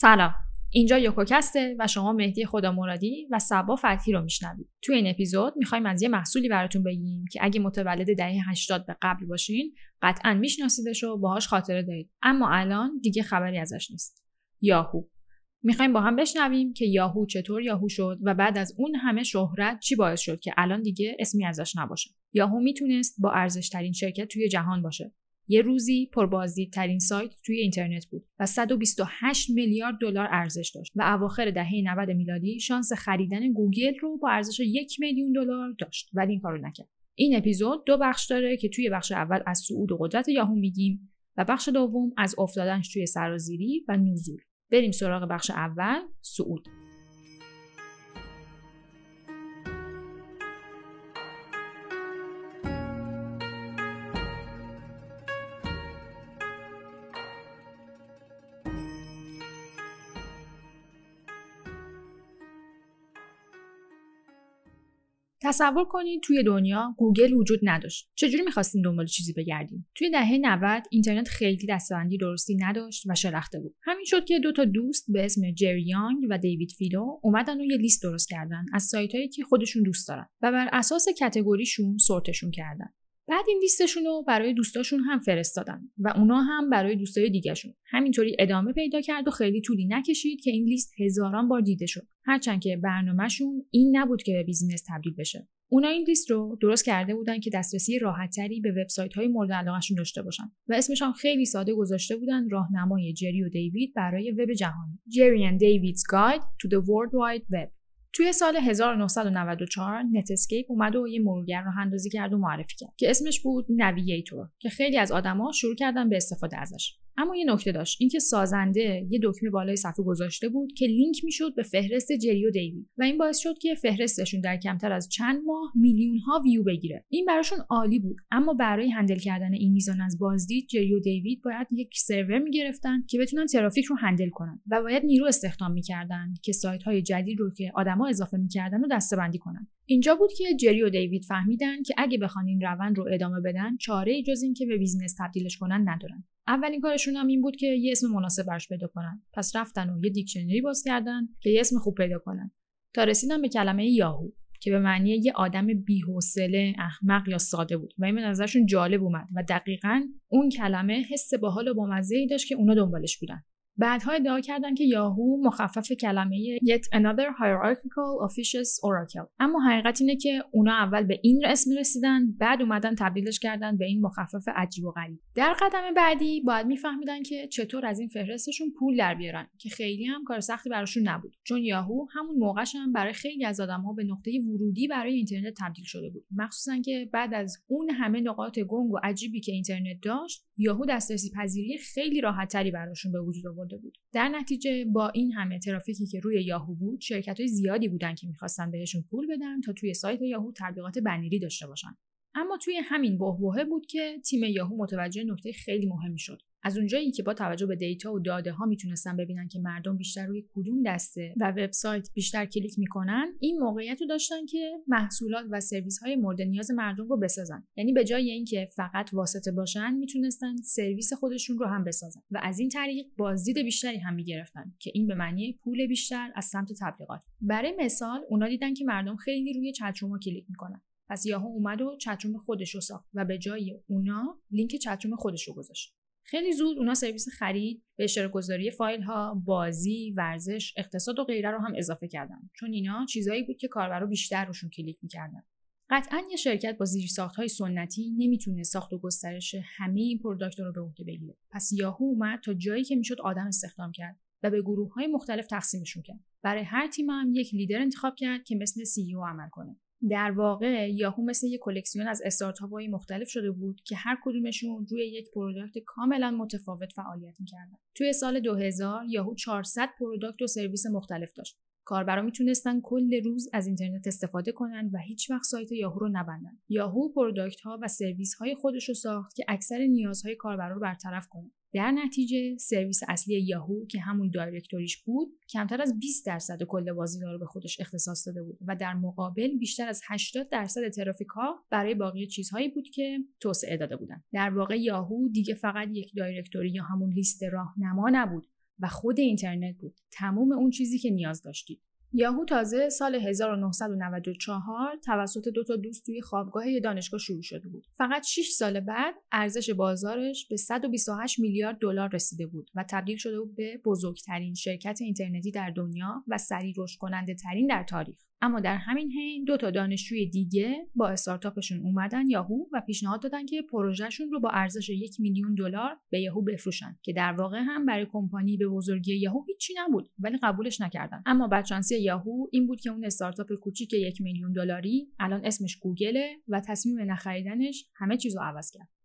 سلام. اینجا یوکوکسته و شما مهدی خدا مرادی و سبا فتحی رو میشنوید. توی این اپیزود می‌خوایم از یه محصولی براتون بگیم که اگه متولد دهه 80 به قبل باشین قطعا میشناسیدش و باهاش خاطره دارید. اما الان دیگه خبری ازش نیست. یاهو. می‌خوایم با هم بشنویم که یاهو چطور یاهو شد و بعد از اون همه شهرت چی باعث شد که الان دیگه اسمی ازش نباشه. یاهو می‌تونست با ارزش ترین شرکت توی جهان باشه. یه روزی ترین سایت توی اینترنت بود و 128 میلیارد دلار ارزش داشت و اواخر دهه 90 میلادی شانس خریدن گوگل رو با ارزش یک میلیون دلار داشت ولی این کارو نکرد. این اپیزود دو بخش داره که توی بخش اول از صعود و قدرت یاهو میگیم و بخش دوم از افتادنش توی سرازیری و نزول. بریم سراغ بخش اول صعود. تصور کنید توی دنیا گوگل وجود نداشت. چجوری می‌خواستیم دنبال چیزی بگردیم توی دهه 90 اینترنت خیلی دسته‌بندی درستی نداشت و شلخته بود. همین شد که دو تا دوست به اسم جری یانگ و دیوید فیلو اومدن و یه لیست درست کردن از سایت هایی که خودشون دوست دارن و بر اساس category شون sort شون کردن. بعد این لیستشون رو برای دوستاشون هم فرستادن و اونا هم برای دوستای دیگهشون. همینطوری ادامه پیدا کرد و خیلی طولی نکشید که این لیست هزاران بار دیده شد. هرچند که برنامهشون این نبود که به business تبدیل بشه. اونا این لیست رو درست کرده بودن که دسترسی راحتتری به وبسایت های مورد علاقهشون داشته باشن و اسمش خیلی ساده گذاشته بودن راهنمای جری و دیوید برای وب جهانی. جری and David's Guide to the World Wide Web. توی سال 1994 نتسکیپ اومد و یه مرورگر راه اندازی کرد و معرفی کرد که اسمش بود نویگیتور که خیلی از آدما شروع کردن به استفاده ازش. اما یه نکته داشت اینکه سازنده یه دکمه بالای صفحه گذاشته بود که لینک می‌شد به فهرست جری و دیوید و این باعث شد که فهرستشون در کمتر از چند ماه میلیون ها ویو بگیره. این براشون عالی بود اما برای handle کردن این میزان از بازدید جری و دیوید باید یک سرور می‌گرفتن که بتونن ترافیک رو handle کنن و باید نیرو استخدام می‌کردن که سایت های جدید رو که آدما اضافه می‌کردن و دسته‌بندی کنن. اینجا بود که جری و دیوید فهمیدن که اگه بخوان این روند رو ادامه بدن چاره جز این که به business تبدیلش کنن ندارن. اولین کارشون هم این بود که یه اسم مناسب براش پیدا کنن. پس رفتن و یه دیکشنری باز کردن که یه اسم خوب پیدا کنن. تا رسیدن به کلمه یاهو که به معنی یه آدم بی‌حوصله احمق یا ساده بود. و این به نظرشون جالب اومد و دقیقا اون کلمه حس باحال و بامزه ای داشت که اونا دنبالش بودن. بعدها ادعا کردن که یاهو مخفف کلمه yet another hierarchical officious oracle. اما حقیقت اینه که اونا اول به این اسم رسیدن بعد اومدن تبدیلش کردن به این مخفف عجیب و غریب. در قدم بعدی باید میفهمیدن که چطور از این فهرستشون پول در بیارن که خیلی هم کار سختی براشون نبود. چون یاهو همون موقعش هم برای خیلی از آدمها به نقطه ورودی برای اینترنت تبدیل شده بود. مخصوصا که بعد از اون همه نقاط گنگ و عجیبی که اینترنت داشت یاهو دسترسی پذیری خیلی راحتتری براشون به وجود آورد بود. در نتیجه با این همه ترافیکی که روی یاهو بود شرکت های زیادی بودن که می‌خواستن بهشون پول بدن تا توی سایت یاهو تبلیغات بنری داشته باشن. اما توی همین بحبوحه بود که تیم یاهو متوجه نکته خیلی مهمی شد. از اونجایی که با توجه به data و داده ها می‌تونستن ببینن که مردم بیشتر روی کدوم دسته و وبسایت بیشتر کلیک می‌کنن این موقعیت رو داشتن که محصولات و سرویس های مورد نیاز مردم رو بسازن. یعنی به جای اینکه فقط واسطه باشن می‌تونستن سرویس خودشون رو هم بسازن و از این طریق بازدید بیشتری هم می‌گرفتن که این به معنی پول بیشتر از سمت تبلیغات. برای مثال اونا دیدن که مردم خیلی روی chatroom کلیک می‌کنن. پس یاهو اومد و chatroom خودش رو ساخت و به جای اونا لینک chatroom خودش رو گذاشت. خیلی زود اونا سرویس خرید به اشتراک گذاری فایل ها بازی ورزش اقتصاد و غیره رو هم اضافه کردن. چون اینا چیزایی بود که کاربرا بیشتر روشون کلیک می‌کردن. قطعا یه شرکت با زیرساخت های سنتی نمی‌تونه ساخت و گسترش همه این product رو به عهده بگیره. پس یاهو اومد تا جایی که می‌شد آدم استخدام کرد و به گروه های مختلف تقسیمشون کرد. برای هر تیم هم یک لیدر انتخاب کرد که مثل CEO عمل کنه. در واقع یاهو مثل یک کلکسیون از استارتاپ های مختلف شده بود که هر کدومشون روی یک product کاملا متفاوت فعالیت می‌کردن. توی سال 2000 یاهو 400 product و سرویس مختلف داشت. کاربرا می‌تونستن کل روز از اینترنت استفاده کنن و هیچ وقت سایت یاهو رو نبندن. یاهو product ها و سرویس های خودش رو ساخت که اکثر نیازهای کاربرا رو برطرف کنه. در نتیجه سرویس اصلی یاهو که همون directory ش بود کمتر از 20 درصد کل بازدیدها رو به خودش اختصاص داده بود و در مقابل بیشتر از 80 درصد ترافیک ها برای باقی چیزهایی بود که توسعه داده بودن. در واقع یاهو دیگه فقط یک دایرکتوری یا همون لیست راهنما نبود و خود اینترنت بود. تموم اون چیزی که نیاز داشتید. یاهو تازه سال 1994 توسط دو تا دوست توی خوابگاه یه دانشگاه شروع شده بود. فقط 6 سال بعد ارزش بازارش به 128 میلیارد دلار رسیده بود و تبدیل شده بود به بزرگترین شرکت اینترنتی در دنیا و سریع رشد کننده ترین در تاریخ. اما در همین حین دو تا دانشجوی دیگه با استارتاپشون اومدن یاهو و پیشنهاد دادن که پروژهشون رو با ارزش یک میلیون دلار به یاهو بفروشن که در واقع هم برای کمپانی به بزرگی یاهو هیچی نبود ولی قبولش نکردن. اما بدشانسی یاهو این بود که اون استارتاپ کوچیک یک میلیون دلاری الان اسمش گوگله و تصمیم نخریدنش همه چیز رو عوض کرد.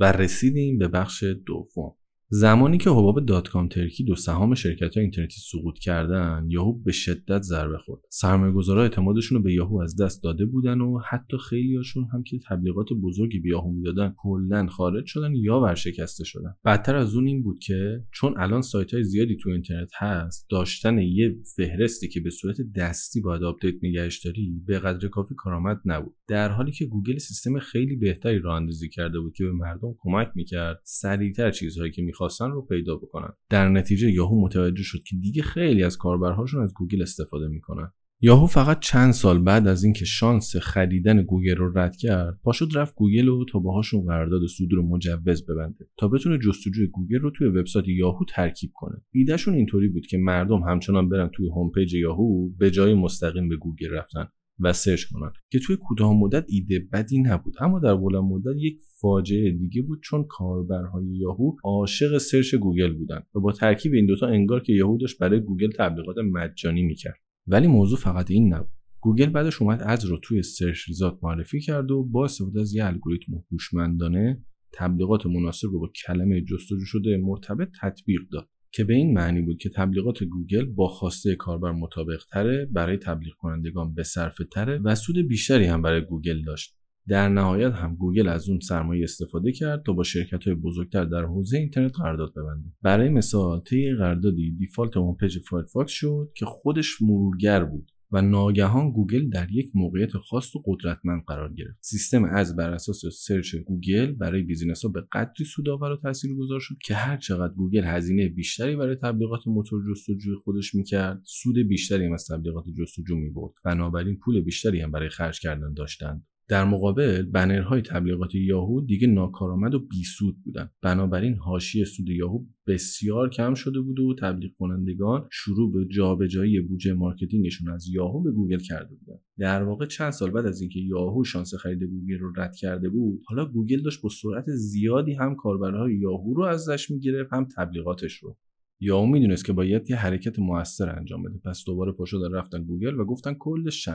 و رسیدیم به بخش دوم. زمانی که حباب دات کام ترکی و سهام شرکت های اینترنتی سقوط کردن یاهو به شدت ضربه خورد. سرمایه‌گذارا اعتمادشون رو به یاهو از دست داده بودن و حتی خیلیاشون هم که تبلیغات بزرگی به یاهو می‌دادن کلا خارج شدن یا ورشکسته شدن. بدتر از اون این بود که چون الان سایت های زیادی تو اینترنت هست داشتن یه فهرستی که به صورت دستی باید update نگهش داری به قدر کافی کارآمد نبود. در حالی که گوگل سیستم خیلی بهتری ارائه کرده بود که به مردم کمک می‌کرد سریعتر چیزهایی که می‌خواستن رو پیدا بکنن. در نتیجه یاهو متوجه شد که دیگه خیلی از کاربرهاشون از گوگل استفاده می‌کنن. یاهو فقط چند سال بعد از اینکه شانس خریدن گوگل رو رد کرد پاشد رفت گوگل و تا باهاشون قرارداد سود رو مجوز ببنده تا بتونه جستجوی گوگل رو توی وبسایت یاهو ترکیب کنه. ایدهشون اینطوری بود که مردم همچنان برن توی homepage یاهو به جای مستقیم به گوگل رفتن. و search کنن. که توی کوتاه مدت ایده بدی نبود. اما در بلند مدت یک فاجعه دیگه بود چون کاربرهای یاهو عاشق search گوگل بودن و با ترکیب این دوتا انگار که یاهو داشت برای گوگل تبلیغات مجانی می‌کرد. ولی موضوع فقط این نبود. گوگل بعدش اومد ads رو توی search results معرفی کرد و با استفاده از یه الگوریتم هوشمندانه تبلیغات مناسب رو با کلمه جستجو شده مرتبط تطبیق داد. که به این معنی بود که تبلیغات گوگل با خواسته کاربر مطابق تره برای تبلیغ کنندگان به صرفه تره و سود بیشتری هم برای گوگل داشت. در نهایت هم گوگل از اون سرمایه استفاده کرد تا با شرکت های بزرگتر در حوزه اینترنت قرارداد ببنده. برای مثال طی قراردادی default homepage فایرفاکس شد که خودش مرورگر بود. و ناگهان گوگل در یک موقعیت خاص و قدرتمند قرار گرفت. سیستم ads بر اساس search گوگل برای business ها به قدری سودآور و تاثیرگذار شد که هر چقدر گوگل هزینه بیشتری برای تبلیغات موتور جستجوی خودش می‌کرد سود بیشتری هم از تبلیغات جستجو می‌برد. بنابراین پول بیشتری هم برای خرج کردن داشتند. در مقابل بنرهای تبلیغات یاهو دیگه ناکارآمد و بیسود بودن. بنابراین حاشیه سود یاهو بسیار کم شده بود و تبلیغ کنندگان شروع به جابجایی بودجه marketing شون از یاهو به گوگل کرده بودن. در واقع چند سال بعد از اینکه یاهو شانس خرید گوگل رو رد کرده بود حالا گوگل داشت با سرعت زیادی هم کاربرهای یاهو رو ازش می‌گرفت هم تبلیغاتش رو. یاهو می‌دونست که باید یه حرکت موثر انجام بده. پس دوباره پاشدن رفتن گوگل و گفتن کلش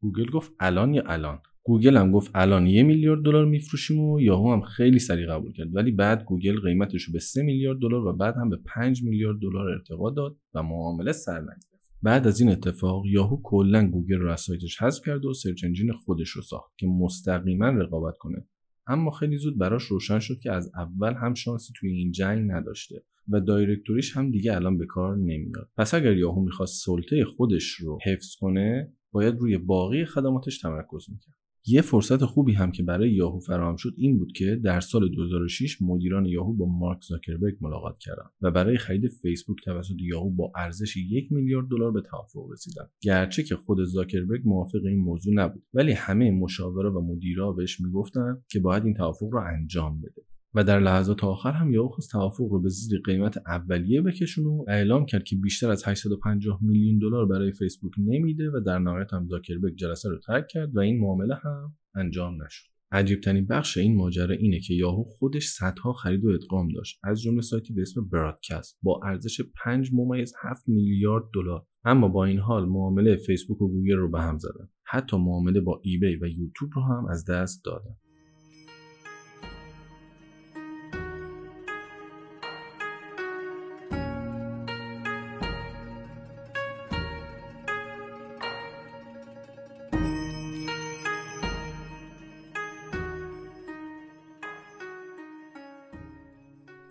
گوگل گفت الان یا الان؟ گوگل هم گفت الان یه میلیارد دلار میفروشیم و یاهو هم خیلی سریع قبول کرد. ولی بعد گوگل قیمتش رو به 3 میلیارد دلار و بعد هم به 5 میلیارد دلار ارتقا داد و معامله سر نگرفت بعد از این اتفاق یاهو کلا گوگل رو از سایتش حذف کرد و search engine خودش رو ساخت که مستقیما رقابت کنه. اما خیلی زود براش روشن شد که از اول هم شانسی توی این جنگ نداشته و دایرکتوریش هم دیگه الان به کار نمیاد. پس اگر یاهو می‌خواست سلطه خودش رو حفظ کنه باید روی باقی خدماتش تمرکز می‌کرد. یه فرصت خوبی هم که برای یاهو فراهم شد این بود که در سال 2006 مدیران یاهو با مارک زاکربرگ ملاقات کردند و برای خرید فیسبوک توسط یاهو با ارزش یک میلیارد دلار به توافق رسیدند گرچه که خود زاکربرگ موافق این موضوع نبود ولی همه مشاورا و مدیرا بهش می‌گفتند که باید این توافق رو انجام بده. و در لحظات آخر هم یاهو خواست توافق رو به زیر قیمت اولیه بکشونه و اعلام کرد که بیشتر از 850 میلیون دلار برای فیسبوک نمیده و در نهایت هم زاکربرگ جلسه رو ترک کرد و این معامله هم انجام نشد. عجیب ترین بخش این ماجرا اینه که یاهو خودش صدها خرید و ادغام داشت. از جمله سایتی به اسم برادکست با ارزش 5 ممیز 7 میلیارد دلار. اما با این حال معامله فیسبوک و گوگل رو به هم زدن. حتی معامله با ایبی و یوتیوب رو هم از دست دادن.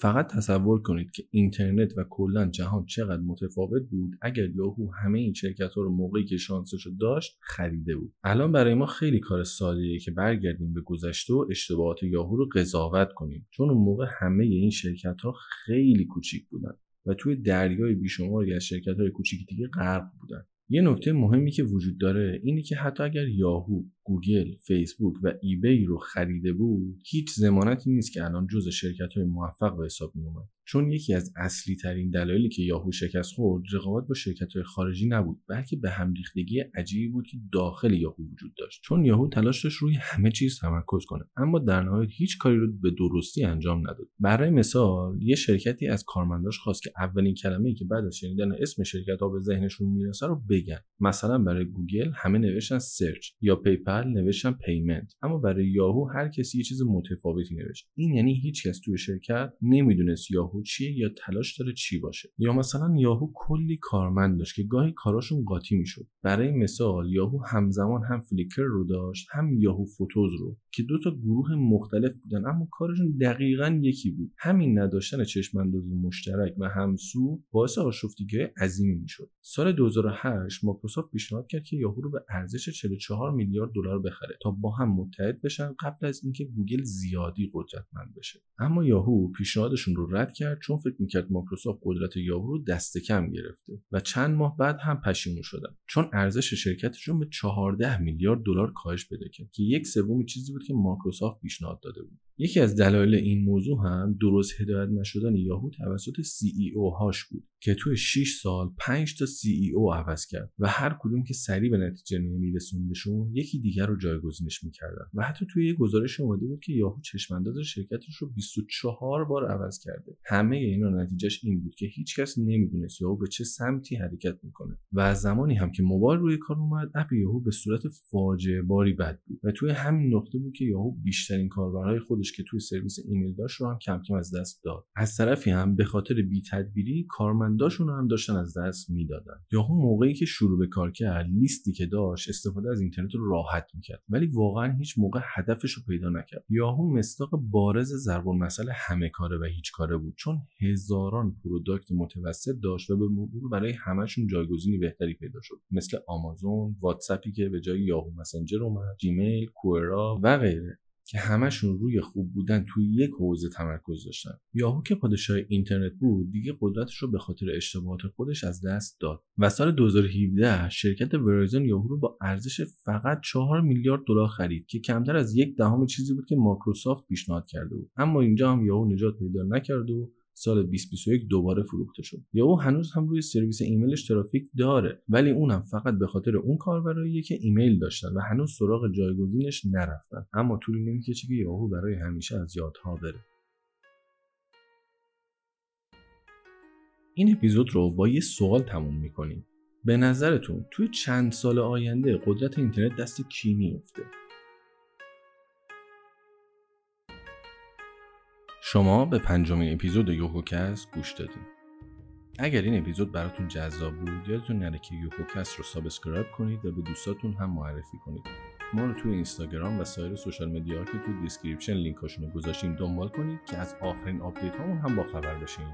فقط تصور کنید که اینترنت و کلا جهان چقدر متفاوت بود اگر یاهو همه این شرکت ها رو موقعی که شانسش رو داشت خریده بود. الان برای ما خیلی کار ساده که برگردیم به گذشته و اشتباهات یاهو رو قضاوت کنیم. چون اون موقع همه این شرکت ها خیلی کوچیک بودن و توی دریای بیشماری از شرکت های کوچیک دیگه غرق بودن. یه نکته مهمی که وجود داره اینه که حتی اگر یاهو گوگل، فیسبوک و ایبی رو خریده بود هیچ زمانتی نیست که الان جز شرکت های موفق به حساب می اومد. چون یکی از اصلی ترین دلایلی که یاهو شکست خورد رقابت با شرکت های خارجی نبود بلکه به همریختگی عجیبی بود که داخل یاهو وجود داشت. چون یاهو تلاش داشت روی همه چیز تمرکز کنه اما در نهایت هیچ کاری رو به درستی انجام نداد. برای مثال یه شرکتی از کارمنداش خواست که اولین کلمه‌ای که بعد از شنیدن اسم شرکت ها به ذهنشون می‌رسه رو بگن. مثلا برای گوگل همه نوشتن search یا PayPal نوشتن payment اما برای یاهو هر کسی یه چیز متفاوتی نوشت. این یعنی هیچ کس توی شرکت نمی‌دونست یاهو چیه یا تلاش داره چی باشه؟ یا مثلا یاهو کلی کارمند داشت که گاهی کاراشون قاطی می‌شد. برای مثال یاهو همزمان هم Flickr رو داشت هم Yahoo Photos رو که دو تا گروه مختلف بودن اما کارشون دقیقا یکی بود. همین نداشتن چشمانداز مشترک و همسو باعث آشفتگی عظیمی می‌شد. سال 2008 مایکروسافت پیشنهاد کرد که یاهو رو به ارزش 44 میلیارد دلار بخره تا با هم متحد بشن قبل از اینکه گوگل زیادی قدرتمند بشه. اما یاهو پیشنهادشون رو رد کرد چون فکر می‌کرد مایکروسافت قدرت یاهو رو دست کم گرفته و چند ماه بعد هم پشیمون شدن. چون ارزش شرکتشون به 14 میلیارد دلار کاهش پیدا کرد که یک سوم چیزی بود که مایکروسافت پیشنهاد داده بود. یکی از دلایل این موضوع هم درست هدایت نشدن یاهو توسط CEO هاش بود که توی 6 سال 5 تا CEO عوض کرد و هر کدوم که سریع به نتیجه نمیرسوندشون یکی دیگر رو جایگزینش می‌کردن و حتی توی یه گزارش اومده بود که یاهو چشمانداز شرکتش رو 24 بار عوض کرده. همه اینا نتیجهش این بود که هیچکس نمی‌دونست یاهو به چه سمتی حرکت می‌کنه و از زمانی هم که موبایل روی کار اومد اپ یاهو به صورت فاجعه باری بد بود و توی همین نقطه بود که یاهو بیشترین کاربرهای خودش که توی سرویس ایمیل داشت رو هم کم کم از دست داد. از طرفی هم به خاطر بی تدبیری کارمنداشون رو هم داشتن از دست می‌دادن. یاهو موقعی که شروع به کار کرد لیستی که داشت استفاده از اینترنت رو راحت می‌کرد. ولی واقعا هیچ موقع هدفش رو پیدا نکرد. یاهو مصداق بارز ضرب المثل همه کاره و هیچ کاره بود. چون هزاران product متوسط داشت و به مرور برای همهشون جایگزینی بهتری پیدا شد. مثل آمازون واتساپی که به جای یاهو مسنجر اومد جیمیل کوئرا و غیره. که همشون روی خوب بودن توی یک حوزه تمرکز داشتن. یاهو که پادشاه اینترنت بود دیگه قدرتش رو به خاطر اشتباهات خودش از دست داد. و سال 2017 شرکت Verizon یاهو رو با ارزش فقط 4 میلیارد دلار خرید که کمتر از یک دهم چیزی بود که مایکروسافت پیشنهاد کرده بود. اما اینجا هم یاهو نجات پیدا نکرد و سال 2021 دوباره فروخته شد. یاهو هنوز هم روی سرویس ایمیلش ترافیک داره ولی اونم فقط به خاطر اون کاربراییه که ایمیل داشتن و هنوز سراغ جایگزینش نرفتن. اما طولی نمی‌کشه که یاهو برای همیشه از یادها بره. این اپیزود رو با یه سوال تموم می‌کنیم. به نظرتون توی چند سال آینده قدرت اینترنت دست کی میفته شما به پنجمین اپیزود یوکوکست گوش دادین. اگر این اپیزود براتون جذاب بود یادتون نره که یوکوکست رو subscribe کنید و به دوستاتون هم معرفی کنید. ما رو توی اینستاگرام و سایر social media که تو description لینکاشون رو گذاشتیم دنبال کنید که از آخرین آپدیتا هم با خبر بشین.